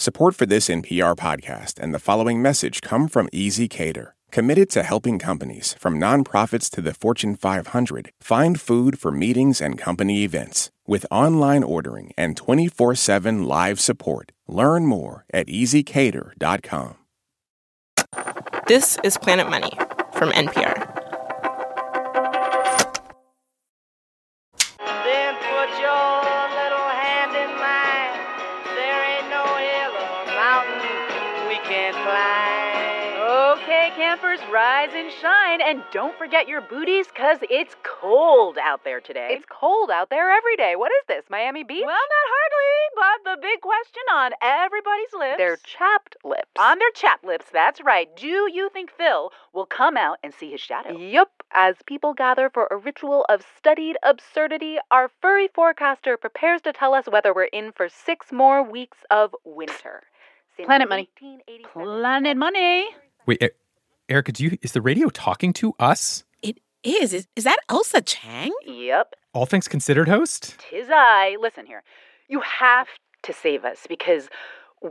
Support for this NPR podcast and the following message come from ezCater, committed to helping companies, from nonprofits to the Fortune 500, find food for meetings and company events. With online ordering and 24 7 live support, learn more at easycater.com. This is Planet Money from NPR. Rise and shine. And don't forget your booties, because it's cold out there today. It's cold out there every day. What is this, Miami Beach? Well, not hardly, but the big question on everybody's lips. They're chapped lips. on their chap lips, that's right. Do you think Phil will come out and see his shadow? Yup. As people gather for a ritual of studied absurdity, our furry forecaster prepares to tell us whether we're in for six more weeks of winter. Since Planet Money. 1887 Planet Money. Wait, E- eh, Erika, do you is the radio talking to us? It is. Is, is that Ailsa Chang? Yep, All things considered, host. tis I. Listen here. You have to save us because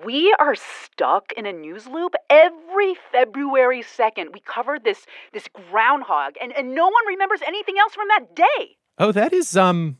we are stuck in a news loop. Every February 2nd, we cover this this groundhog, and, and no one remembers anything else from that day. Oh, that is um,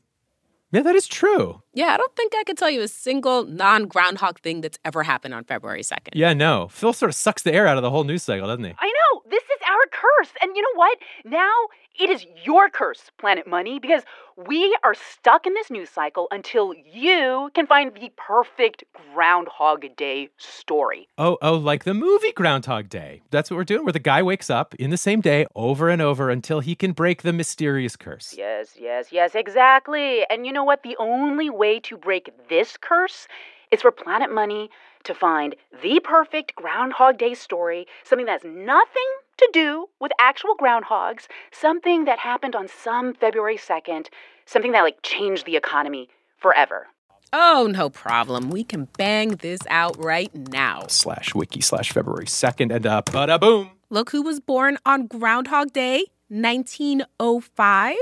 yeah, that is true. Yeah, I don't think I could tell you a single non groundhog thing that's ever happened on February 2nd. Yeah, no, Phil sort of sucks the air out of the whole news cycle, doesn't he? I know. This is our curse. And you know what? Now it is your curse, Planet Money, because we are stuck in this news cycle until you can find the perfect Groundhog Day story. Oh, oh, like the movie Groundhog Day. That's what we're doing, where the guy wakes up in the same day over and over until he can break the mysterious curse. Yes, yes, yes, exactly. And you know what? The only way to break this curse is for Planet Money to find the perfect Groundhog Day story, something that has nothing to do with actual groundhogs, something that happened on some February 2nd, something that like changed the economy forever. Oh, no problem. We can bang this out right now. Slash wiki slash February 2nd and uh, bada boom. Look who was born on Groundhog Day, 1905.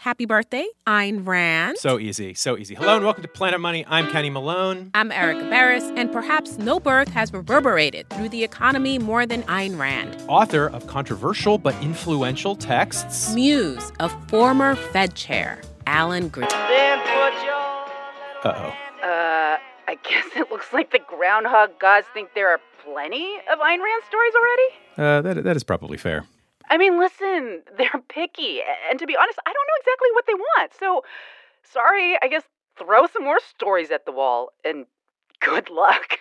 Happy birthday, Ayn Rand. So easy, so easy. Hello and welcome to Planet Money. I'm Kenny Malone. I'm Erika Beras, and perhaps no birth has reverberated through the economy more than Ayn Rand. Author of controversial but influential texts. Muse of former Fed chair Alan Greenspan. Then put Uh-oh. Uh, I guess it looks like the groundhog gods think there are plenty of Ayn Rand stories already. Uh, that, that is probably fair. I mean, listen, they're picky. And to be honest, I don't know exactly what they want. So, sorry, I guess throw some more stories at the wall and good luck.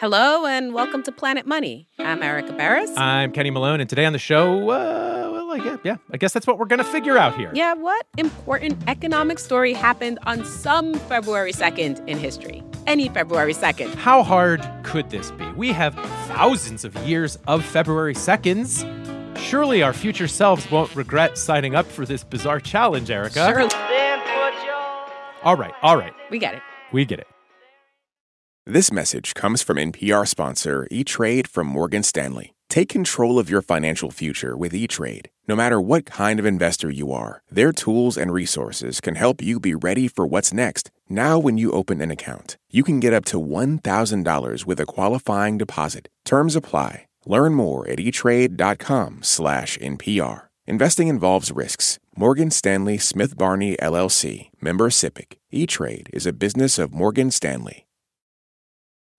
Hello, and welcome to Planet Money. I'm Erika Beras. I'm Kenny Malone, and today on the show, uh, well, I guess, yeah, I guess that's what we're gonna figure out here. yeah, what important economic story happened on some February 2nd in history? Any February 2nd. How hard could this be? We have thousands of years of February 2nds. Surely our future selves won't regret signing up for this bizarre challenge, Erika. Sure, then put your All right, all right, we get it. we get it. This message comes from NPR sponsor E Trade from Morgan Stanley. Take control of your financial future with E Trade. No matter what kind of investor you are, their tools and resources can help you be ready for what's next. Now, when you open an account, you can get up to $1,000 with a qualifying deposit. Terms apply. Learn more at etrade.com slash NPR. Investing involves risks. Morgan Stanley Smith Barney LLC, member SIPC. E-Trade is a business of Morgan Stanley.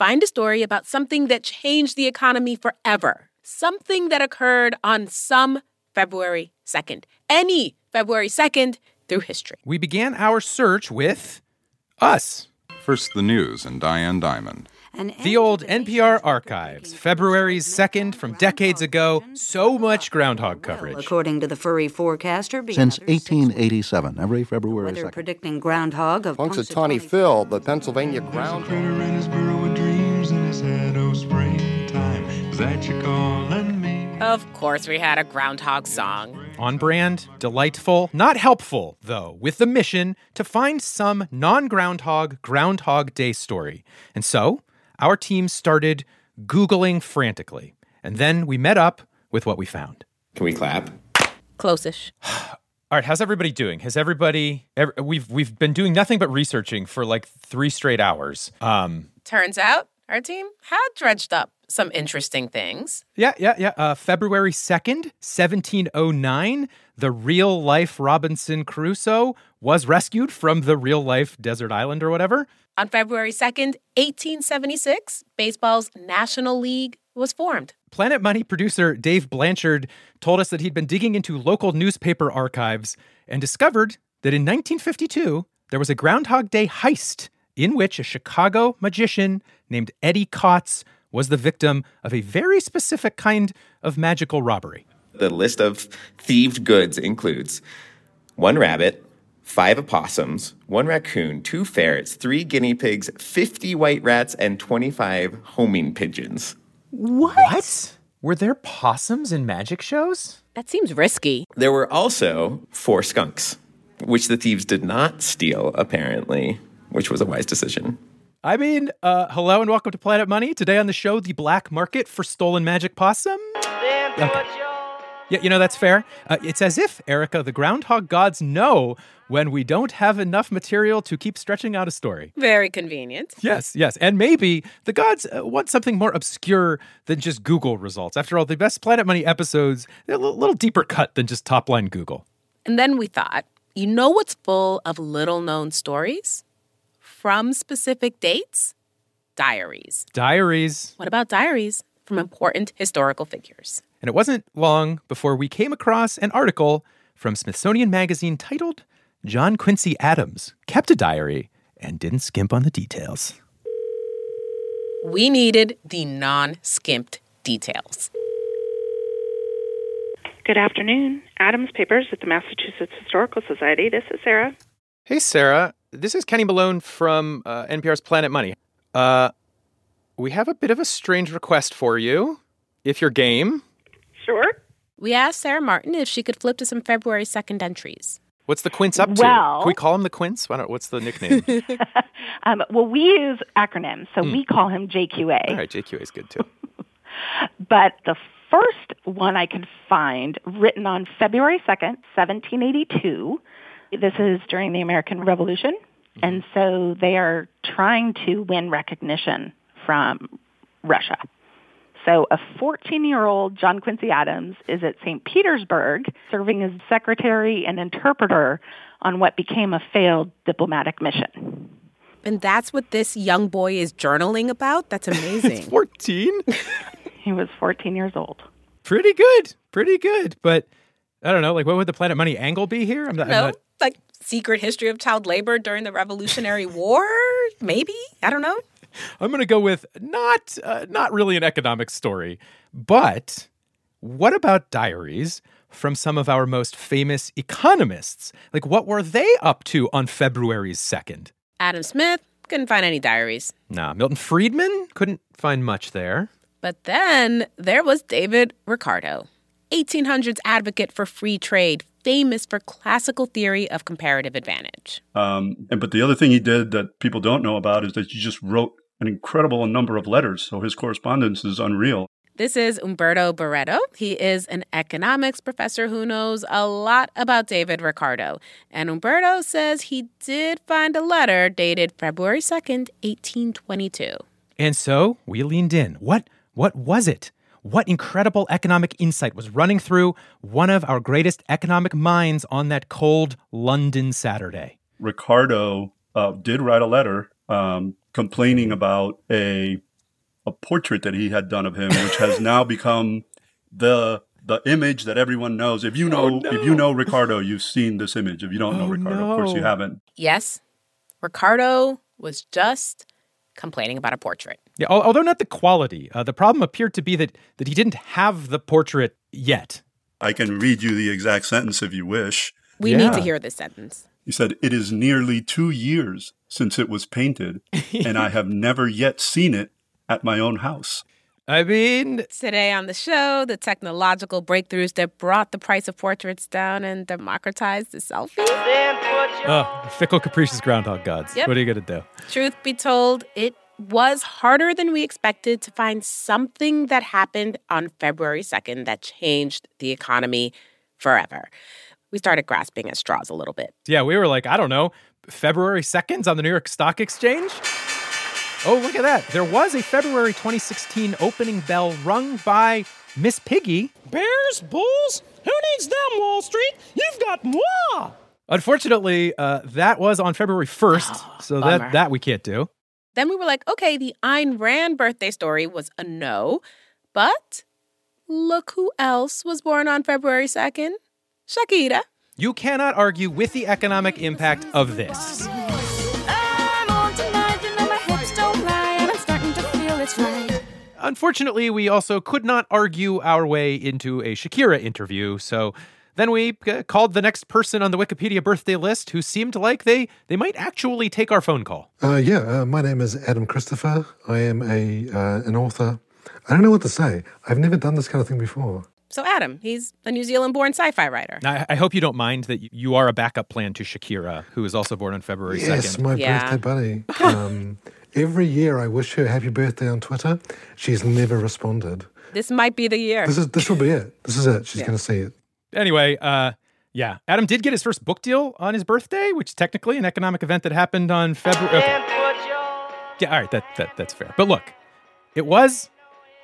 find a story about something that changed the economy forever, something that occurred on some February 2nd, any February 2nd through history. We began our search with us. First, the news and Diane Diamond. The old NPR archives, February's 2nd from decades ago, so much groundhog coverage. According to the furry forecaster, Since 1887, every February 2nd. predicting groundhog of Punxsutawney Punxsutawney Phil, the Pennsylvania ground. That you're calling me? Of course, we had a groundhog song. On brand, delightful, not helpful, though, with the mission to find some non groundhog Groundhog Day story. And so, our team started Googling frantically. And then we met up with what we found. Can we clap? Close-ish. All right, how's everybody doing? Has everybody ever, we've we've been doing nothing but researching for like 3 straight hours. Um Turns out our team had dredged up some interesting things. Yeah, yeah, yeah. Uh, February 2nd, 1709, the real life Robinson Crusoe was rescued from the real life desert island or whatever. On February 2nd, 1876, baseball's National League was formed. Planet Money producer Dave Blanchard told us that he'd been digging into local newspaper archives and discovered that in 1952, there was a Groundhog Day heist in which a Chicago magician named Eddie Kotz was the victim of a very specific kind of magical robbery. The list of thieved goods includes one rabbit, five opossums, one raccoon, two ferrets, three guinea pigs, 50 white rats, and 25 homing pigeons. What? What? Were there possums in magic shows? That seems risky. There were also four skunks, which the thieves did not steal, apparently, which was a wise decision. I mean, uh, hello and welcome to Planet Money. Today on the show, the black market for stolen magic possum. Okay. Yeah, you know, that's fair. Uh, it's as if, Erika, the groundhog gods know when we don't have enough material to keep stretching out a story. Very convenient. Yes, yes. And maybe the gods uh, want something more obscure than just Google results. After all, the best Planet Money episodes, they're a little, little deeper cut than just top line Google. And then we thought, you know what's full of little known stories? From specific dates? Diaries. Diaries. What about diaries from important historical figures? And it wasn't long before we came across an article from Smithsonian Magazine titled John Quincy Adams Kept a Diary and Didn't Skimp on the Details. We needed the non skimped details. Good afternoon. Adams Papers at the Massachusetts Historical Society. This is Sarah. Hey, Sarah. This is Kenny Malone from uh, NPR's Planet Money. Uh, we have a bit of a strange request for you, if you're game. Sure. We asked Sarah Martin if she could flip to some February 2nd entries. What's the Quince up to? Well- Can we call him the Quince? Why don't, what's the nickname? Um, well, we use acronyms, so we call him JQA. All right, JQA is good too. But the first one I could find, written on February 2nd, 1782, this is during the American Revolution. Mm-hmm. And so they are trying to win recognition from Russia. So a 14-year-old John Quincy Adams is at St. Petersburg serving as secretary and interpreter on what became a failed diplomatic mission. And that's what this young boy is journaling about? That's amazing. 14? He was 14 years old. Pretty good. Pretty good. But I don't know, like what would the Planet Money angle be here? I'm not, I'm no, not like secret history of child labor during the Revolutionary War? Maybe? I don't know. I'm going to go with not uh, not really an economic story, but what about diaries from some of our most famous economists? Like what were they up to on February 2nd? Adam Smith couldn't find any diaries. Nah, Milton Friedman couldn't find much there. But then there was David Ricardo, 1800s advocate for free trade, famous for classical theory of comparative advantage. Um, and but the other thing he did that people don't know about is that he just wrote an incredible number of letters. So his correspondence is unreal. This is Humberto Barreto. He is an economics professor who knows a lot about David Ricardo. And Humberto says he did find a letter dated February 2nd, 1822. And so we leaned in. What what was it? What incredible economic insight was running through one of our greatest economic minds on that cold London Saturday? Ricardo uh, did write a letter um, complaining about a a portrait that he had done of him, which has now become the the image that everyone knows. If you know if you know Ricardo, you've seen this image. If you don't know Ricardo, of course you haven't. Yes, Ricardo was just complaining about a portrait. Yeah, although not the quality. Uh, the problem appeared to be that that he didn't have the portrait yet. I can read you the exact sentence if you wish. We need to hear this sentence. He said, It is nearly two years since it was painted, and I have never yet seen it at my own house. I mean, Today on the show, the technological breakthroughs that brought the price of portraits down and democratized the selfie. Then put your oh, fickle, capricious groundhog gods. Yep. What are you going to do? Truth be told, it was harder than we expected to find something that happened on February 2nd that changed the economy forever. We started grasping at straws a little bit. Yeah, we were like, I don't know, February 2nd on the New York Stock Exchange? Oh, look at that. There was a February 2016 opening bell rung by Miss Piggy. Bears, bulls? Who needs them, Wall Street? You've got moi! Unfortunately, uh, that was on February 1st, so bummer. that, that we can't do. Then we were like, okay, the Ayn Rand birthday story was a no, but look who else was born on February 2nd Shakira. You cannot argue with the economic impact of this. Unfortunately, we also could not argue our way into a Shakira interview, so then we uh, called the next person on the Wikipedia birthday list who seemed like they, they might actually take our phone call. Uh, yeah, uh, my name is Adam Christopher. I am a uh, an author. I don't know what to say. I've never done this kind of thing before. So, Adam, he's a New Zealand born sci fi writer. I, I hope you don't mind that you are a backup plan to Shakira, who is also born on February Yes, 2nd. my Yeah. birthday buddy. Um, every year I wish her happy birthday on Twitter. She's never responded. This might be the year. This is this will be it. This is it. She's Yeah. going to see it. Anyway, uh, yeah, Adam did get his first book deal on his birthday, which is technically an economic event that happened on February. Okay. then put your Yeah, all right, that, that that's fair. But look, it was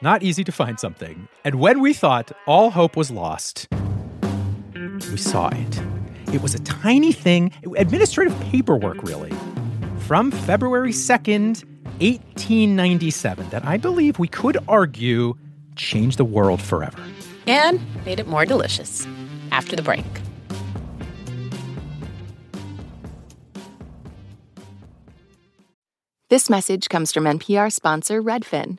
not easy to find something, and when we thought all hope was lost, we saw it. It was a tiny thing, administrative paperwork, really, from February second, eighteen ninety-seven, that I believe we could argue changed the world forever. and made it more delicious. After the break. This message comes from NPR sponsor Redfin.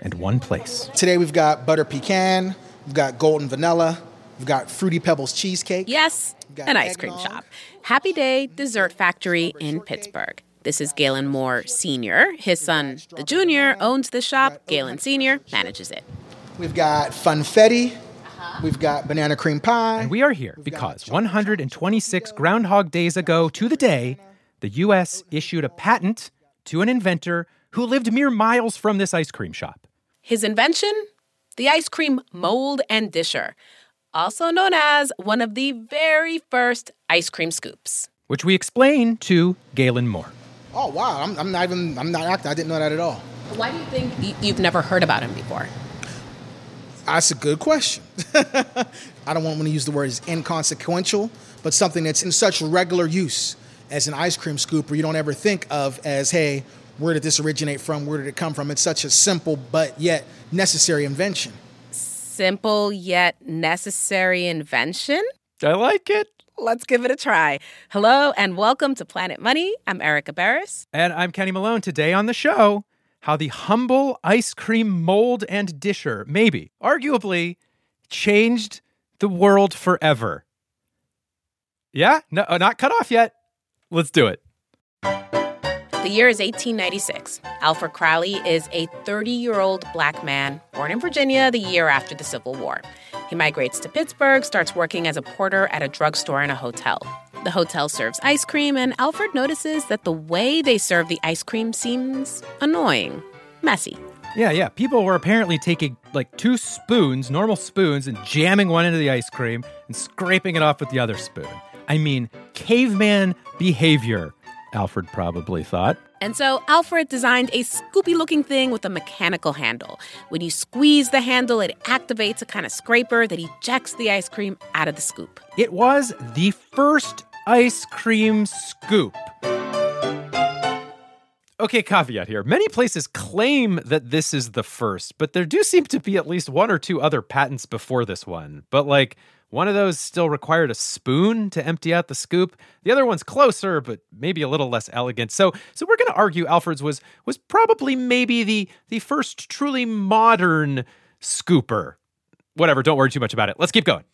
and one place. Today we've got butter pecan, we've got golden vanilla, we've got fruity pebbles cheesecake. Yes, an ice cream shop. Happy Day Dessert Factory in Pittsburgh. This is Galen Moore Sr. His son, the junior, owns the shop. Galen Sr. manages it. We've got funfetti, uh-huh. we've got banana cream pie. And we are here because 126 Groundhog Days ago to the day, the U.S. issued a patent to an inventor who lived mere miles from this ice cream shop. His invention? The ice cream mold and disher, also known as one of the very first ice cream scoops. which we explain to Galen Moore. Oh wow, I'm, I'm not even I'm not acting. I didn't know that at all. Why do you think you've never heard about him before? That's a good question. I don't want to use the word as inconsequential, but something that's in such regular use as an ice cream scoop, scooper, you don't ever think of as, hey, where did this originate from? Where did it come from? It's such a simple but yet necessary invention. Simple yet necessary invention? I like it. Let's give it a try. Hello and welcome to Planet Money. I'm Erika Beras. And I'm Kenny Malone. Today on the show, how the humble ice cream mold and disher, maybe, arguably, changed the world forever. Yeah? No, uh, not cut off yet. Let's do it. The year is 1896. Alfred Cralle is a 30 year old black man born in Virginia the year after the Civil War. He migrates to Pittsburgh, starts working as a porter at a drugstore and a hotel. The hotel serves ice cream, and Alfred notices that the way they serve the ice cream seems annoying, messy. Yeah, yeah. People were apparently taking like two spoons, normal spoons, and jamming one into the ice cream and scraping it off with the other spoon. I mean, caveman behavior, Alfred probably thought. And so Alfred designed a scoopy looking thing with a mechanical handle. When you squeeze the handle, it activates a kind of scraper that ejects the ice cream out of the scoop. It was the first ice cream scoop. Okay, caveat here. Many places claim that this is the first, but there do seem to be at least one or two other patents before this one. But like, one of those still required a spoon to empty out the scoop. The other one's closer, but maybe a little less elegant. So, so we're going to argue Alfred's was was probably maybe the the first truly modern scooper. Whatever, don't worry too much about it. Let's keep going.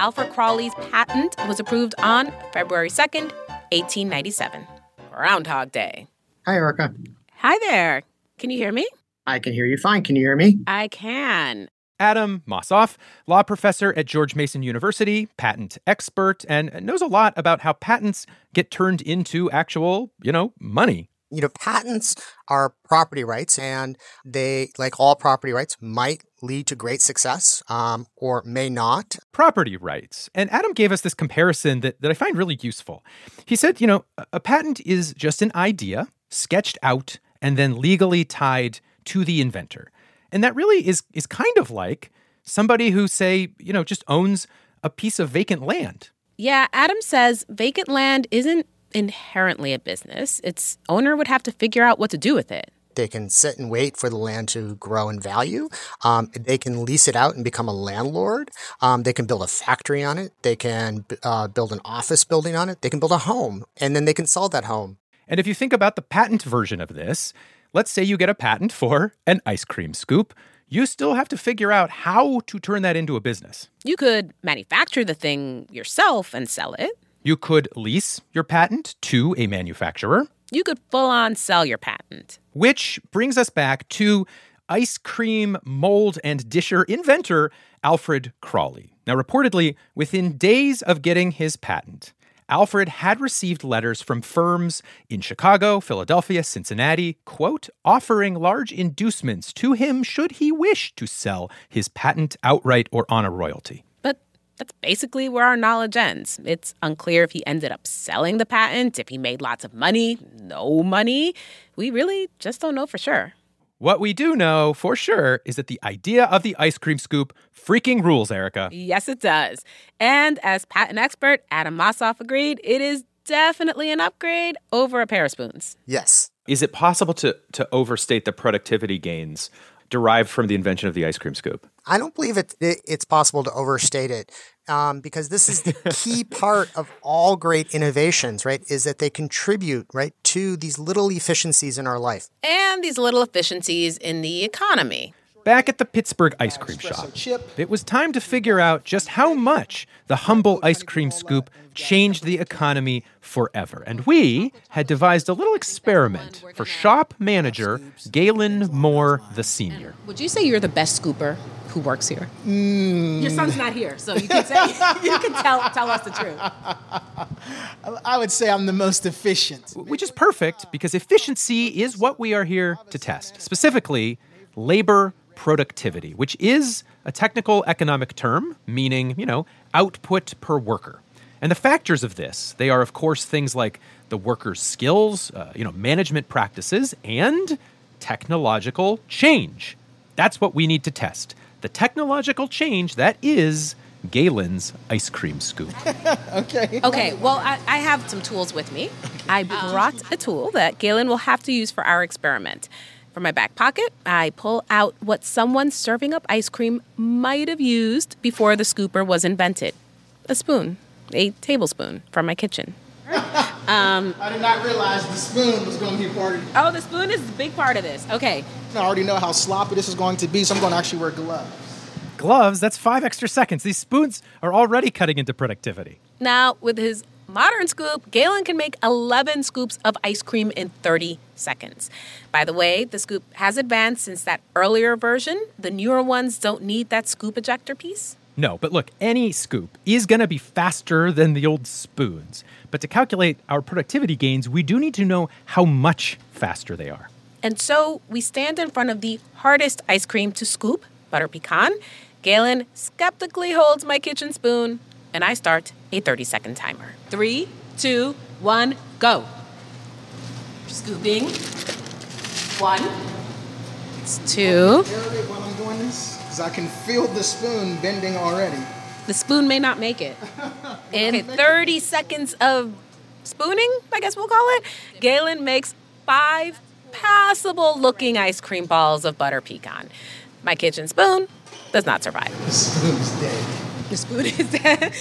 Alfred Cralle's patent was approved on February 2nd, 1897. Groundhog Day. Hi, Erika. Hi there. Can you hear me? I can hear you fine. Can you hear me? I can. Adam Mossoff, law professor at George Mason University, patent expert, and knows a lot about how patents get turned into actual, you know, money. You know, patents are property rights, and they, like all property rights, might lead to great success um, or may not. Property rights. And Adam gave us this comparison that, that I find really useful. He said, you know, a patent is just an idea sketched out and then legally tied to the inventor. And that really is is kind of like somebody who say, you know, just owns a piece of vacant land. Yeah, Adam says vacant land isn't inherently a business. Its owner would have to figure out what to do with it. They can sit and wait for the land to grow in value. Um, they can lease it out and become a landlord. Um, they can build a factory on it. They can uh, build an office building on it. They can build a home, and then they can sell that home. And if you think about the patent version of this, let's say you get a patent for an ice cream scoop. You still have to figure out how to turn that into a business. You could manufacture the thing yourself and sell it. You could lease your patent to a manufacturer. You could full on sell your patent. Which brings us back to ice cream mold and disher inventor Alfred Cralle. Now, reportedly, within days of getting his patent, Alfred had received letters from firms in Chicago, Philadelphia, Cincinnati, quote, offering large inducements to him should he wish to sell his patent outright or on a royalty. But that's basically where our knowledge ends. It's unclear if he ended up selling the patent, if he made lots of money, no money. We really just don't know for sure. What we do know for sure is that the idea of the ice cream scoop freaking rules, Erika. Yes, it does. And as patent expert Adam Mossoff agreed, it is definitely an upgrade over a pair of spoons. Yes. Is it possible to, to overstate the productivity gains derived from the invention of the ice cream scoop? I don't believe it, it it's possible to overstate it um, because this is the key part of all great innovations, right? Is that they contribute, right, to these little efficiencies in our life. And these little efficiencies in the economy. Back at the Pittsburgh ice cream shop, it was time to figure out just how much the humble ice cream scoop changed the economy forever. And we had devised a little experiment for shop manager Galen Moore the senior. Would you say you're the best scooper who works here? Mm. Your son's not here, so you can say you can tell tell us the truth. I would say I'm the most efficient. Which is perfect because efficiency is what we are here to test. Specifically, labor productivity, which is a technical economic term meaning, you know, output per worker. And the factors of this, they are of course things like the worker's skills, uh, you know, management practices and technological change. That's what we need to test. The technological change that is Galen's ice cream scoop. okay. Okay, well, I, I, have some tools with me. I brought a tool that Galen will have to use for our experiment. From my back pocket, I pull out what someone serving up ice cream might have used before the scooper was invented a spoon, a tablespoon from my kitchen. Um, I did not realize the spoon was going to be part of it. Oh, the spoon is a big part of this. Okay. I already know how sloppy this is going to be, so I'm going to actually wear gloves. Gloves? That's five extra seconds. These spoons are already cutting into productivity. Now, with his modern scoop, Galen can make 11 scoops of ice cream in 30 seconds. By the way, the scoop has advanced since that earlier version. The newer ones don't need that scoop ejector piece. No, but look, any scoop is going to be faster than the old spoons. But to calculate our productivity gains, we do need to know how much faster they are. And so we stand in front of the hardest ice cream to scoop, butter pecan. Galen skeptically holds my kitchen spoon, and I start a 30 second timer. Three, two, one, go. Scooping. One. It's two. While I'm doing this, because I can feel the spoon bending already. The spoon may not make it. In 30 seconds of spooning, I guess we'll call it, Galen makes five passable looking ice cream balls of butter pecan. My kitchen spoon does not survive. The spoon's dead. The spoon is dead.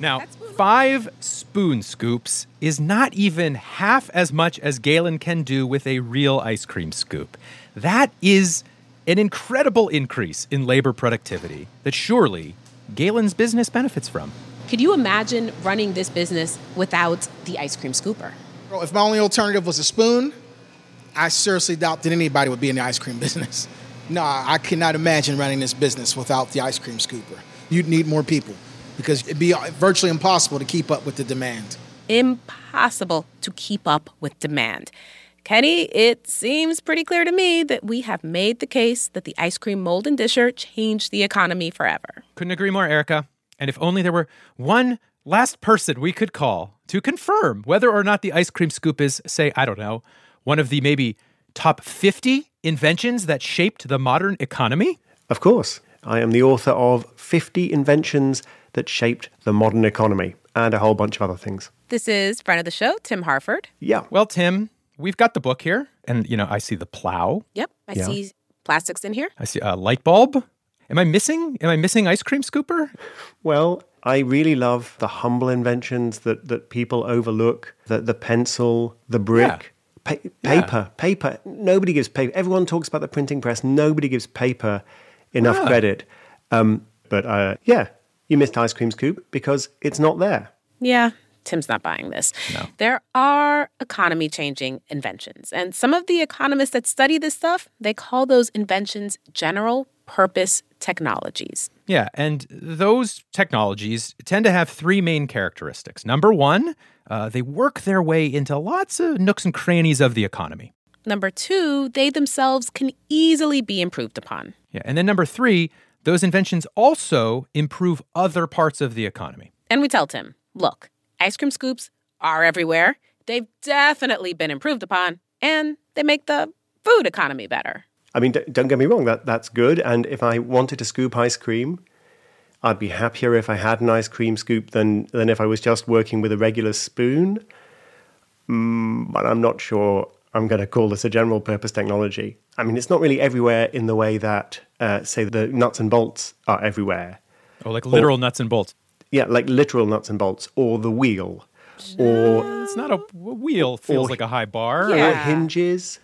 Now, five spoon scoops is not even half as much as Galen can do with a real ice cream scoop. That is an incredible increase in labor productivity that surely Galen's business benefits from. Could you imagine running this business without the ice cream scooper? Bro, if my only alternative was a spoon, I seriously doubt that anybody would be in the ice cream business. No, I cannot imagine running this business without the ice cream scooper. You'd need more people because it'd be virtually impossible to keep up with the demand. Impossible to keep up with demand. Kenny, it seems pretty clear to me that we have made the case that the ice cream mold and disher changed the economy forever. Couldn't agree more, Erika. And if only there were one last person we could call to confirm whether or not the ice cream scoop is, say, I don't know, one of the maybe top 50 inventions that shaped the modern economy? Of course. I am the author of 50 Inventions That Shaped the Modern Economy and a whole bunch of other things. This is friend of the show, Tim Harford. Yeah. Well, Tim, we've got the book here, and, you know, I see the plow. Yep, I Yeah. see plastics in here. I see a light bulb. Am I missing? Am I missing ice cream scooper? Well, I really love the humble inventions that, that people overlook the, the pencil, the brick. Pa- paper, paper. Nobody gives paper. Everyone talks about the printing press. Nobody gives paper enough credit. Um, but uh, yeah, you missed ice cream scoop because it's not there. Yeah, Tim's not buying this. There are economy changing inventions. And some of the economists that study this stuff, they call those inventions general purpose technologies. Yeah, and those technologies tend to have three main characteristics. Number one, uh, they work their way into lots of nooks and crannies of the economy. Number two, they themselves can easily be improved upon. Yeah, and then number three, those inventions also improve other parts of the economy. And we tell Tim, look, ice cream scoops are everywhere. They've definitely been improved upon, and they make the food economy better. I mean, don't get me wrong, that, that's good. And if I wanted to scoop ice cream, I'd be happier if I had an ice cream scoop than, than if I was just working with a regular spoon. Mm, but I'm not sure I'm going to call this a general purpose technology. I mean, it's not really everywhere in the way that, uh, say, the nuts and bolts are everywhere. Oh, like literal nuts and bolts. Yeah, like literal nuts and bolts, or the wheel, or It's not a a wheel, feels Or- like a high bar. or hinges,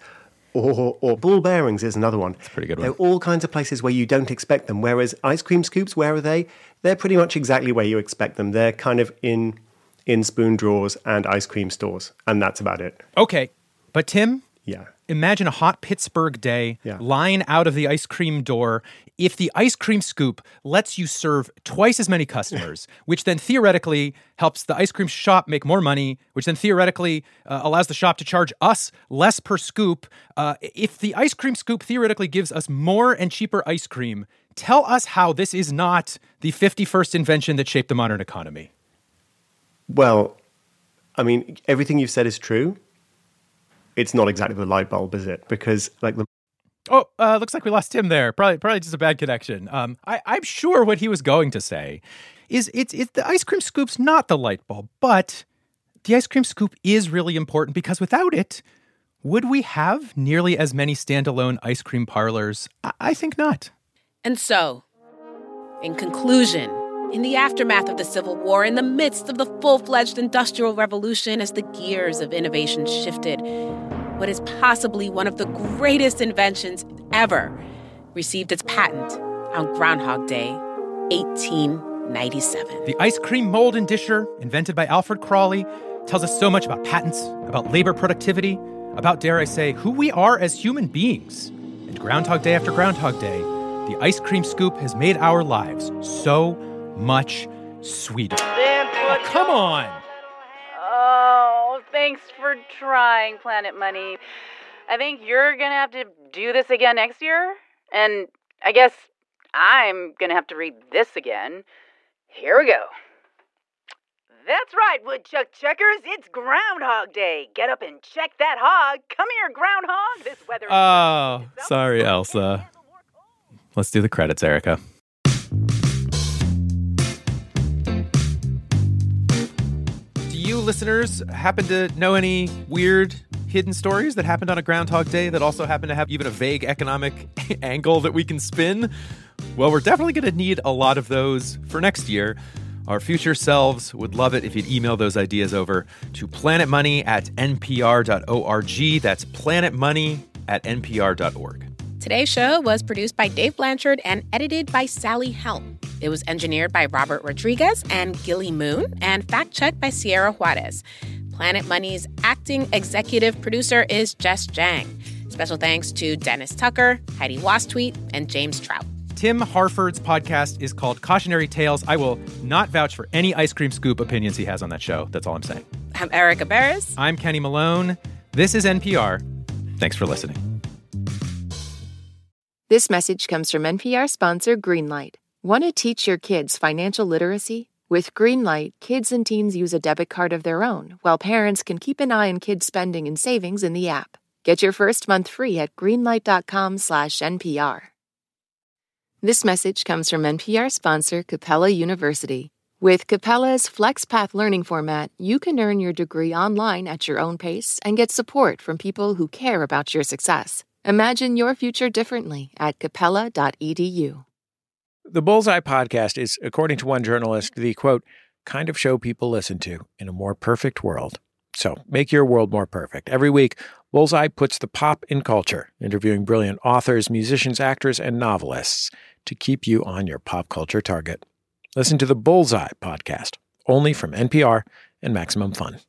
or, or ball bearings is another one. That's pretty good There are all kinds of places where you don't expect them. Whereas ice cream scoops, where are they? They're pretty much exactly where you expect them. They're kind of in in spoon drawers and ice cream stores, and that's about it. Okay, but Tim, Yeah. imagine a hot Pittsburgh day, Yeah. line out of the ice cream door. If the ice cream scoop lets you serve twice as many customers, which then theoretically helps the ice cream shop make more money, which then theoretically uh, allows the shop to charge us less per scoop. Uh, if the ice cream scoop theoretically gives us more and cheaper ice cream, tell us how this is not the 51st invention that shaped the modern economy. Well, I mean, everything you've said is true. It's not exactly the light bulb, is it? Because like the Oh, uh, looks like we lost him there. Probably, probably just a bad connection. Um, I, I'm sure what he was going to say is it's it's the ice cream scoop's not the light bulb, but the ice cream scoop is really important because without it, would we have nearly as many standalone ice cream parlors? I, I think not. And so, in conclusion, in the aftermath of the Civil War, in the midst of the full fledged Industrial Revolution, as the gears of innovation shifted, what is possibly one of the greatest inventions ever received its patent on Groundhog Day, 1897. The ice cream mold and disher, invented by Alfred Cralle, tells us so much about patents, about labor productivity, about, dare I say, who we are as human beings. And Groundhog Day after Groundhog Day, the ice cream scoop has made our lives so much sweeter. Oh, come on! Oh, thanks for trying, Planet Money. I think you're going to have to do this again next year. And I guess I'm going to have to read this again. Here we go. That's right, woodchuck checkers. It's Groundhog Day. Get up and check that hog. Come here, groundhog. This weather. Oh, sorry, Ailsa. Let's do the credits, Erika. Listeners happen to know any weird hidden stories that happened on a Groundhog Day that also happen to have even a vague economic angle that we can spin? Well, we're definitely going to need a lot of those for next year. Our future selves would love it if you'd email those ideas over to planetmoney at npr.org. That's planetmoney at npr.org. Today's show was produced by Dave Blanchard and edited by Sally Helm. It was engineered by Robert Rodriguez and Gilly Moon and fact checked by Sierra Juarez. Planet Money's acting executive producer is Jess Jiang. Special thanks to Dennis Tucker, Heidi Wastweet, and James Trout. Tim Harford's podcast is called Cautionary Tales. I will not vouch for any ice cream scoop opinions he has on that show. That's all I'm saying. I'm Erika Beras. I'm Kenny Malone. This is NPR. Thanks for listening. This message comes from NPR sponsor Greenlight. Want to teach your kids financial literacy? With Greenlight, kids and teens use a debit card of their own, while parents can keep an eye on kids' spending and savings in the app. Get your first month free at greenlight.com/npr. This message comes from NPR sponsor Capella University. With Capella's FlexPath learning format, you can earn your degree online at your own pace and get support from people who care about your success. Imagine your future differently at capella.edu. The Bullseye podcast is, according to one journalist, the quote, kind of show people listen to in a more perfect world. So make your world more perfect. Every week, Bullseye puts the pop in culture, interviewing brilliant authors, musicians, actors, and novelists to keep you on your pop culture target. Listen to the Bullseye podcast, only from NPR and Maximum Fun.